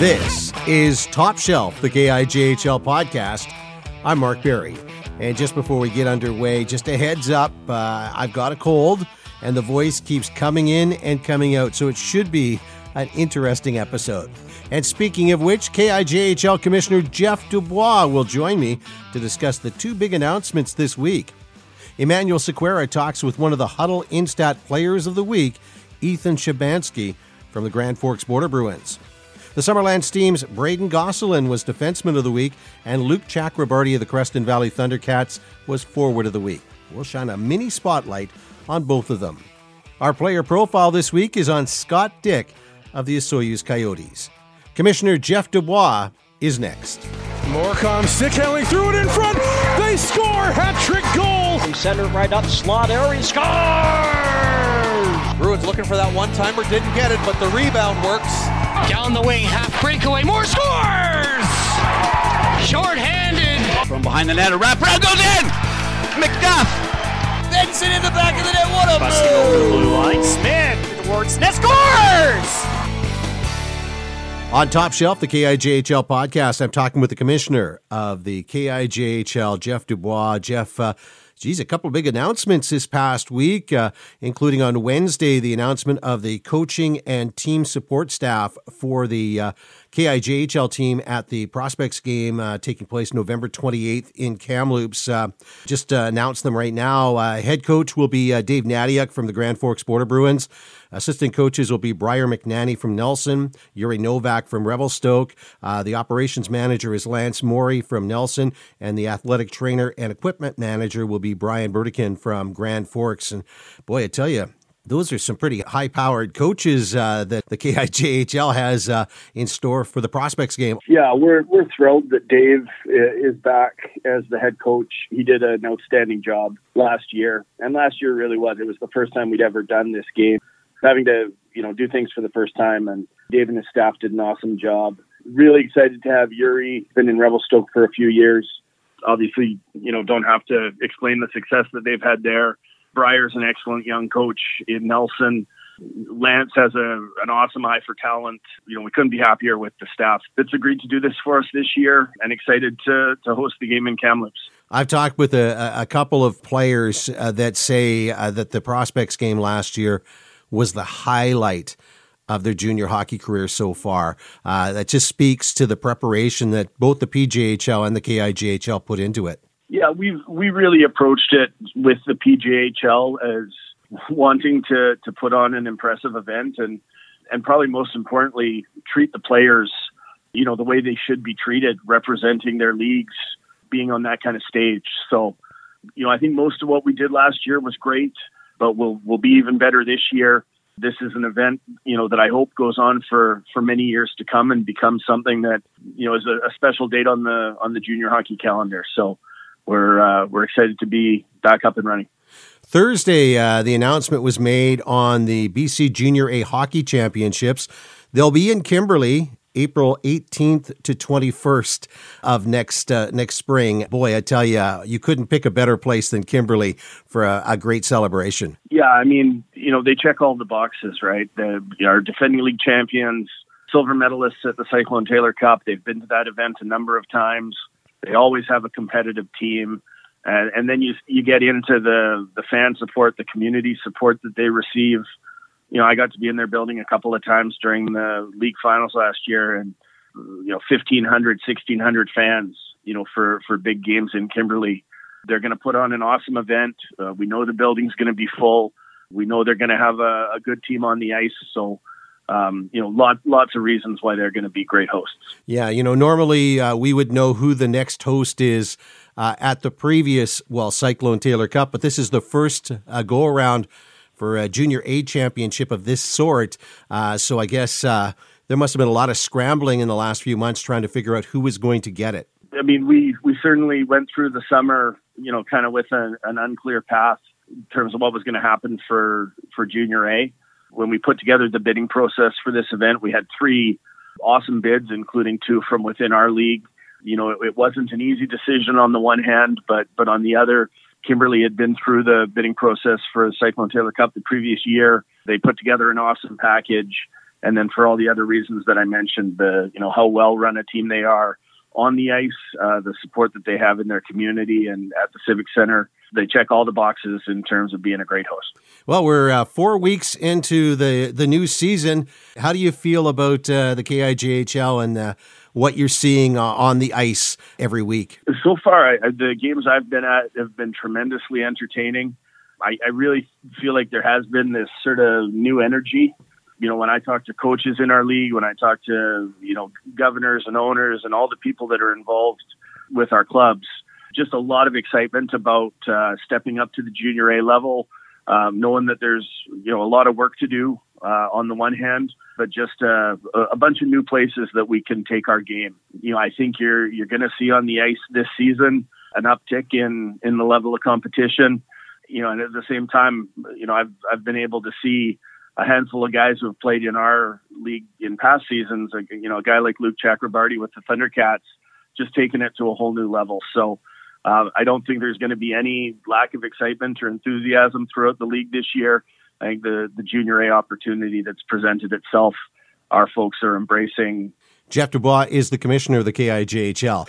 This is Top Shelf, the KIJHL podcast. I'm Mark Berry. And just before we get underway, just a heads up uh, I've got a cold, and the voice keeps coming in and coming out, so it should be an interesting episode. And speaking of which, KIJHL Commissioner Jeff Dubois will join me to discuss the two big announcements this week. Emanuel Sequeira talks with one of the Hudl Instat Players of the Week, Ethan Shebansky from the Grand Forks Border Bruins. The Summerland Steam's Brayden Gosselin was Defenseman of the Week, and Luke Chakrabarti of the Creston Valley Thunder Cats was Forward of the Week. We'll shine a mini spotlight on both of them. Our player profile this week is on Scott Dyck of the Osoyoos Coyotes. Commissioner Jeff Dubois is next. Morcom stick handling through it in front. They score hat trick goal. Center right up slot area scores. Bruins looking for that one timer, didn't get it, but the rebound works. Down the wing, half breakaway, more scores! Short-handed. From behind the net, a wraparound goes in! McDuff! Benson in the back of the net, what a Busting move! over the blue line, Smith towards net, scores! On Top Shelf, the KIJHL podcast, I'm talking with the commissioner of the KIJHL, Jeff Dubois. Jeff, uh, geez, a couple big announcements this past week, uh, including on Wednesday, the announcement of the coaching and team support staff for the uh, KIJHL team at the Prospects game uh, taking place November 28th in Kamloops. Uh, just uh, announced them right now. Uh, head coach will be uh, Dave Nadiuk from the Grand Forks Border Bruins. Assistant coaches will be Briar McNanny from Nelson, Yuri Novak from Revelstoke. Uh, the operations manager is Lance Morey from Nelson, and the athletic trainer and equipment manager will be Brian Burdekin from Grand Forks. And boy, I tell you, those are some pretty high powered coaches uh, that the KIJHL has uh, in store for the prospects game. Yeah, we're we're thrilled that Dave uh, is back as the head coach. He did an outstanding job last year, and last year really was. It was the first time we'd ever done this game, having to you know do things for the first time. And Dave and his staff did an awesome job. Really excited to have Yuri. Been in Revelstoke for a few years. Obviously, you know, don't have to explain the success that they've had there. Briar's an excellent young coach in Nelson. Lance has a an awesome eye for talent. You know, we couldn't be happier with the staff that's agreed to do this for us this year, and excited to to host the game in Kamloops. I've talked with a, a couple of players uh, that say uh, that the prospects game last year was the highlight of their junior hockey career so far. Uh, that just speaks to the preparation that both the PJHL and the KIJHL put into it. Yeah, we we really approached it with the PJHL as wanting to to put on an impressive event and and probably most importantly treat the players you know the way they should be treated representing their leagues being on that kind of stage so you know I think most of what we did last year was great but we'll we'll be even better this year. This is an event you know that I hope goes on for for many years to come and becomes something that you know is a, a special date on the on the junior hockey calendar. So we're uh, we're excited to be back up and running. Thursday, uh, the announcement was made on the BC Junior A Hockey Championships. They'll be in Kimberley April 18th to 21st of next uh, next spring. Boy, I tell you, you couldn't pick a better place than Kimberley for a, a, great celebration. Yeah, I mean, you know, they check all the boxes, right? They are defending league champions, silver medalists at the Cyclone Taylor Cup. They've been to that event a number of times. They always have a competitive team. And, and then you you get into the the fan support, the community support that they receive. You know, I got to be in their building a couple of times during the league finals last year, and you know, 1,500, 1,600 fans. You know, for for big games in Kimberley, they're going to put on an awesome event. Uh, we know the building's going to be full. We know they're going to have a, a good team on the ice. So um, you know, lot, lots of reasons why they're going to be great hosts. Yeah, you know, normally uh, we would know who the next host is uh, at the previous, well, Cyclone Taylor Cup, but this is the first uh, go around for a junior A championship of this sort. Uh, so I guess uh, there must have been a lot of scrambling in the last few months trying to figure out who was going to get it. I mean, we, we certainly went through the summer, you know, kind of with a, an unclear path in terms of what was going to happen for, for junior A when we put together the bidding process for this event, we had three awesome bids, including two from within our league. You know, it, it, wasn't an easy decision on the one hand, but but on the other, Kimberley had been through the bidding process for the Cyclone Taylor Cup the previous year. They put together an awesome package. And then for all the other reasons that I mentioned, the you know how well run a team they are on the ice, uh, the support that they have in their community and at the Civic Center, they check all the boxes in terms of being a great host. Well, we're uh, four weeks into the the new season. How do you feel about uh, the KIJHL and uh, what you're seeing uh, on the ice every week? So far, I, the games I've been at have been tremendously entertaining. I, I really feel like there has been this sort of new energy you know, when I talk to coaches in our league, when I talk to, you know, governors and owners and all the people that are involved with our clubs, just a lot of excitement about uh, stepping up to the junior A level, um, knowing that there's, you know, a lot of work to do uh, on the one hand, but just uh, a bunch of new places that we can take our game. You know, I think you're you're going to see on the ice this season an uptick in in the level of competition. You know, and at the same time, you know, I've I've been able to see a handful of guys who have played in our league in past seasons. You know, a guy like Luke Chakrabarti with the Thunder Cats, just taking it to a whole new level. So uh, I don't think there's going to be any lack of excitement or enthusiasm throughout the league this year. I think the the junior A opportunity that's presented itself, our folks are embracing. Jeff Dubois is the commissioner of the KIJHL.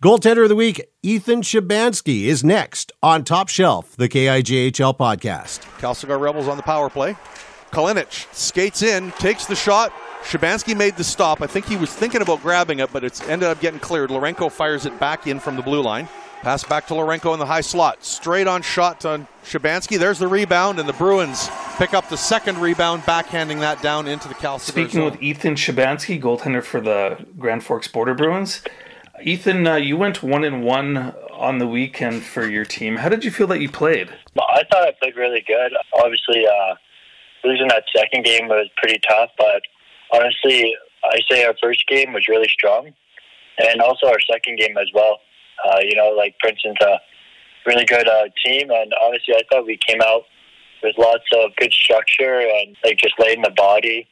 Goaltender of the week, Ethan Shebansky, is next on Top Shelf, the KIJHL podcast. Castlegar Rebels on the power play. Kalinic skates in, takes the shot. Shebansky made the stop. I think he was thinking about grabbing it, but it's ended up getting cleared. Larenko fires it back in from the blue line. Pass back to Larenko in the high slot. Straight on shot on Shebansky. There's the rebound, and the Bruins pick up the second rebound, backhanding that down into the Cal. Speaking zone. with Ethan Shebansky, goaltender for the Grand Forks Border Bruins. Ethan, uh, you went one and one on the weekend for your team. How did you feel that you played? I thought I played really good. Obviously, uh, losing that second game was pretty tough, but honestly, I say our first game was really strong, and also our second game as well. Uh, you know, like Princeton's a really good uh, team, and honestly, I thought we came out with lots of good structure and like just laying the body,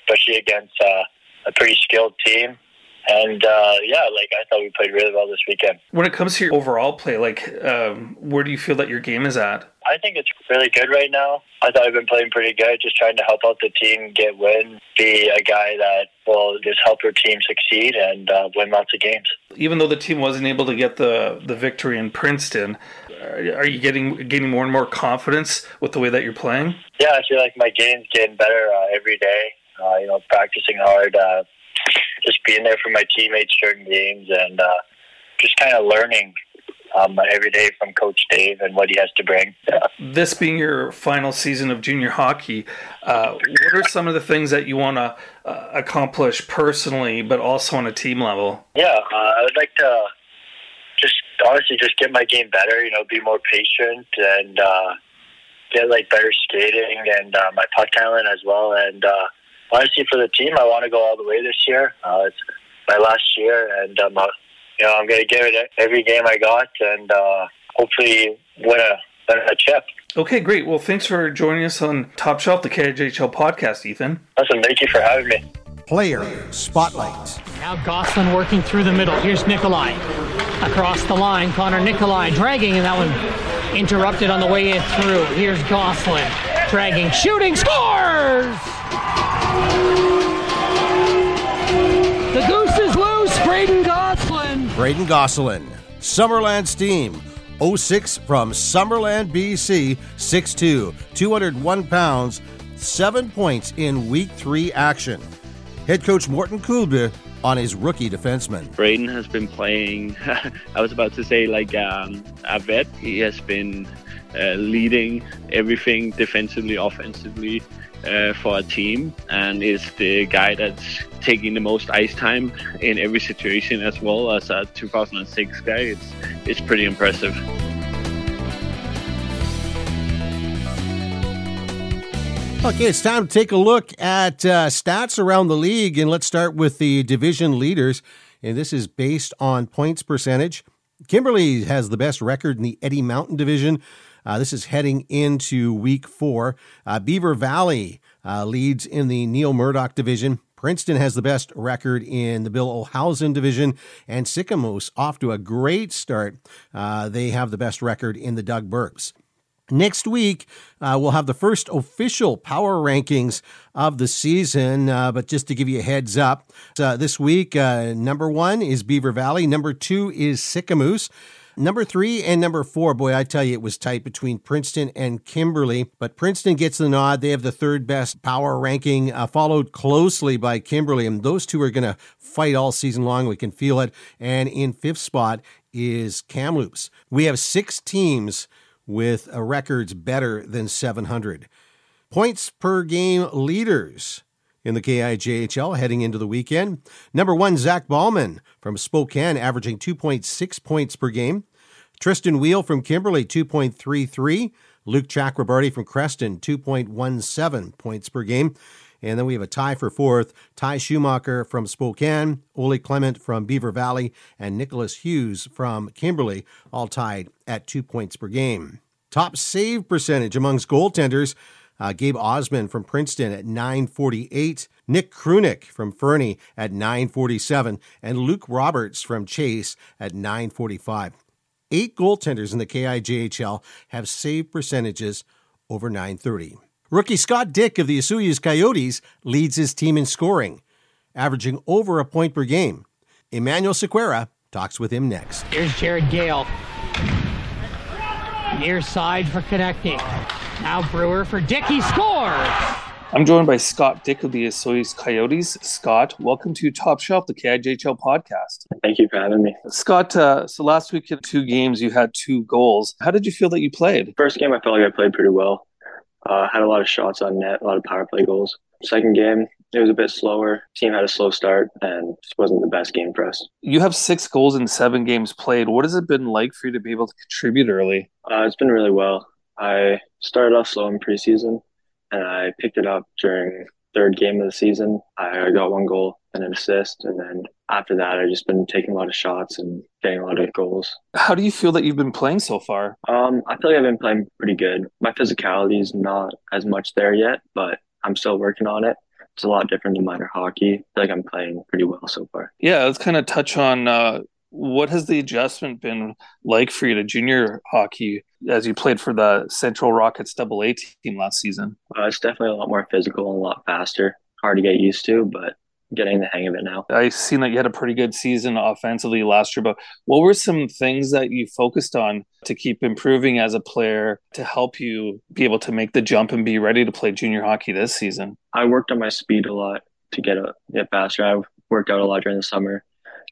especially against uh, a pretty skilled team. And uh, yeah, like I thought we played really well this weekend. When it comes to your overall play, like um, where do you feel that your game is at? I think it's really good right now. I thought I've been playing pretty good, just trying to help out the team get wins, be a guy that will just help your team succeed and uh, win lots of games. Even though the team wasn't able to get the the victory in Princeton, are you getting getting more and more confidence with the way that you're playing? Yeah, I feel like my game's getting better uh, every day. Uh, you know, practicing hard uh, just being there for my teammates during games and uh, just kind of learning um, every day from Coach Dave and what he has to bring. Yeah. This being your final season of junior hockey, uh, what are some of the things that you want to uh, accomplish personally, but also on a team level? Yeah, uh, I would like to just honestly just get my game better. You know, be more patient and uh, get like better skating and uh, my puck handling as well, and uh, honestly, for the team, I want to go all the way this year. Uh, it's my last year, and um, uh, you know, I'm going to give it every game I got, and uh, hopefully win a win a chip. Okay, great. Well, thanks for joining us on Top Shelf, the KJHL podcast, Ethan. Awesome. Thank you for having me. Player Spotlight. Now Gosselin working through the middle. Here's Nikolai. Across the line, Connor Nikolai dragging, and that one interrupted on the way in through. Here's Gosselin. Dragging, shooting, scores! The goose is loose. Brayden Gosselin. Brayden Gosselin. Summerland Steam. 06 from Summerland, BC. 6'2, 201 pounds, 7 points in week 3 action. Head coach Morton Kulbe on his rookie defenseman. Braden has been playing, I was about to say, like um, a vet. He has been uh, leading everything defensively, offensively uh, for a team and is the guy that's taking the most ice time in every situation as well as a 2006 guy. It's, it's pretty impressive. Okay, it's time to take a look at uh, stats around the league, and let's start with the division leaders. And this is based on points percentage. Kimberley has the best record in the Eddie Mountain division uh, this is heading into week four. Uh, Beaver Valley uh, leads in the Neil Murdoch division. Princeton has the best record in the Bill Ohlhausen division, and Sicamous off to a great start. Uh, they have the best record in the Doug Birks. Next week, uh, we'll have the first official power rankings of the season. Uh, but just to give you a heads up, uh, this week, uh, number one is Beaver Valley, number two is Sicamous. Number three and number four, boy, I tell you, it was tight between Princeton and Kimberley. But Princeton gets the nod. They have the third best power ranking, uh, followed closely by Kimberley. And those two are going to fight all season long. We can feel it. And in fifth spot is Kamloops. We have six teams with a records better than 700. Points per game leaders in the KIJHL heading into the weekend. Number one, Zach Ballman from Spokane, averaging 2.6 points per game. Tristan Wheel from Kimberley, 2.33. Luke Chakrabarti from Creston, 2.17 points per game. And then we have a tie for fourth. Ty Schumacher from Spokane, Ole Clement from Beaver Valley, and Nicholas Hughes from Kimberley, all tied at two points per game. Top save percentage amongst goaltenders. Uh, Gabe Osman from Princeton at 948. Nick Krunick from Fernie at 947. And Luke Roberts from Chase at 945. Eight goaltenders in the KIJHL have save percentages over 930. Rookie Scott Dyck of the Osoyoos Coyotes leads his team in scoring, averaging over a point per game. Emanuel Sequeira talks with him next. Here's Jared Gale. Near side for connecting. Now Brewer for Dyck. He scores! I'm joined by Scott Dyck of the Osoyoos Coyotes. Scott, welcome to Top Shelf, the KIJHL podcast. Thank you for having me. Scott, uh, so last week in two games, you had two goals. How did you feel that you played? First game, I felt like I played pretty well. Uh, had a lot of shots on net, a lot of power play goals. Second game, it was a bit slower. Team had a slow start, and just wasn't the best game for us. You have six goals in seven games played. What has it been like for you to be able to contribute early? Uh, it's been really well. I started off slow in preseason, and I picked it up during third game of the season. I got one goal and an assist, and then after that, I've just been taking a lot of shots and getting a lot of goals. How do you feel that you've been playing so far? Um, I feel like I've been playing pretty good. My physicality is not as much there yet, but I'm still working on it. It's a lot different than minor hockey. I feel like I'm playing pretty well so far. Yeah, let's kind of touch on uh, what has the adjustment been like for you to junior hockey as you played for the Central Rockets Double A team last season? Uh, it's definitely a lot more physical and a lot faster. Hard to get used to, but getting the hang of it now. I've seen that you had a pretty good season offensively last year, but what were some things that you focused on to keep improving as a player to help you be able to make the jump and be ready to play junior hockey this season? I worked on my speed a lot to get a get faster. I worked out a lot during the summer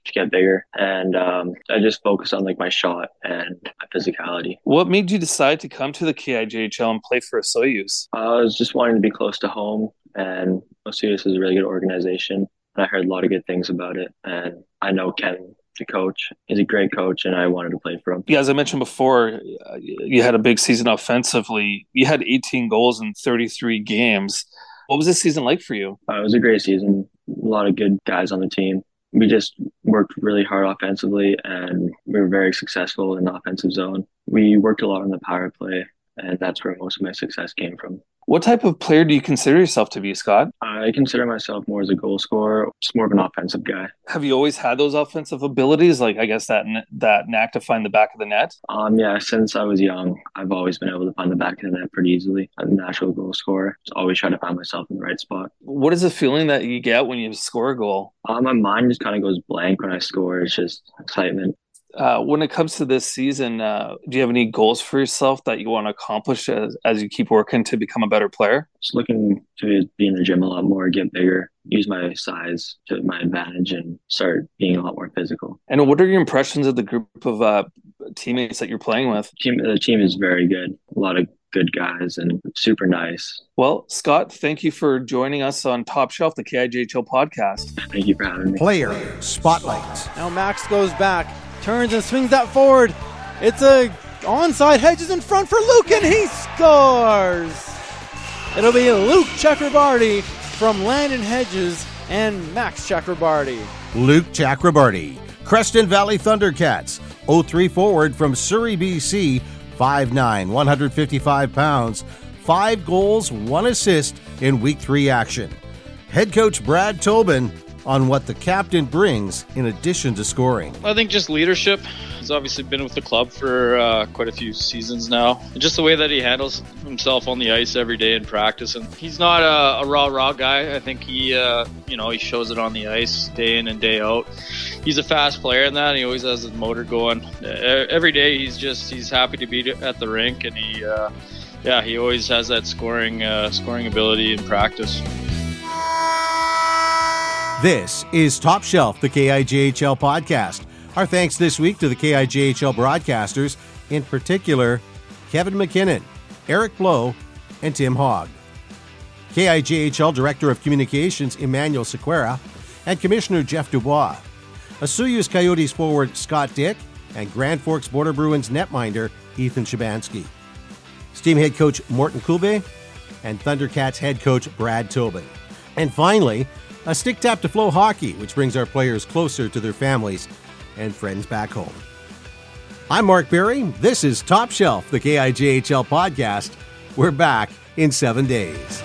to get bigger and um, i just focus on like my shot and my physicality what made you decide to come to the kijhl and play for Osoyoos uh, i was just wanting to be close to home and Osoyoos is a really good organization and i heard a lot of good things about it and i know ken the coach. He's a great coach, and I wanted to play for him. Yeah, as I mentioned before, you had a big season offensively. You had 18 goals in 33 games. What was this season like for you? Uh, it was a great season. A lot of good guys on the team we just worked really hard offensively and we were very successful in the offensive zone. We worked a lot on the power play, and that's where most of my success came from. What type of player do you consider yourself to be, Scott? I consider myself more as a goal scorer, just more of an offensive guy. Have you always had those offensive abilities? Like I guess that that knack to find the back of the net. Um, yeah. Since I was young, I've always been able to find the back of the net pretty easily. I'm a natural goal scorer. Just always try to find myself in the right spot. What is the feeling that you get when you score a goal? Uh, my mind just kind of goes blank when I score. It's just excitement. Uh, when it comes to this season, uh, do you have any goals for yourself that you want to accomplish as, as you keep working to become a better player? Just looking to be in the gym a lot more, get bigger, use my size to my advantage, and start being a lot more physical. And what are your impressions of the group of uh, teammates that you're playing with? Team, the team is very good. A lot of good guys and super nice. Well, Scott, thank you for joining us on Top Shelf, the KIJHL podcast. Thank you for having me. Player Spotlight. Now Max goes back turns and swings that forward. It's a onside Hedges in front for Luke, and he scores. It'll be Luke Chakrabarti from Landon Hedges and Max Chakrabarti. Luke Chakrabarti, Creston Valley Thunder Cats, 03 forward from Surrey, BC, 5'9, 155 pounds, five goals, one assist in week three action. head coach Brad Tobin on what the captain brings in addition to scoring. I think just leadership. He's obviously been with the club for uh, quite a few seasons now. And just the way that he handles himself on the ice every day in practice. And he's not a, a raw, raw guy. I think he, uh, you know, he shows it on the ice day in and day out. He's a fast player in that. he always has his motor going. Every day he's just he's happy to be at the rink, and he, uh, yeah, he always has that scoring uh, scoring ability in practice. This is Top Shelf, the KIJHL podcast. Our thanks this week to the KIJHL broadcasters, in particular Kevin McKinnon, Eric Blow, and Tim Hogg. KIJHL Director of Communications Emanuel Sequeira, and Commissioner Jeff Dubois. Osoyoos Coyotes forward Scott Dyck, and Grand Forks Border Bruins netminder Ethan Shebansky. Steam head coach Morton Kulbe, and Thunder Cats head coach Brad Tobin. And finally, a stick tap to Flow Hockey, which brings our players closer to their families and friends back home. I'm Mark Berry. This is Top Shelf, the KIJHL podcast. We're back in seven days.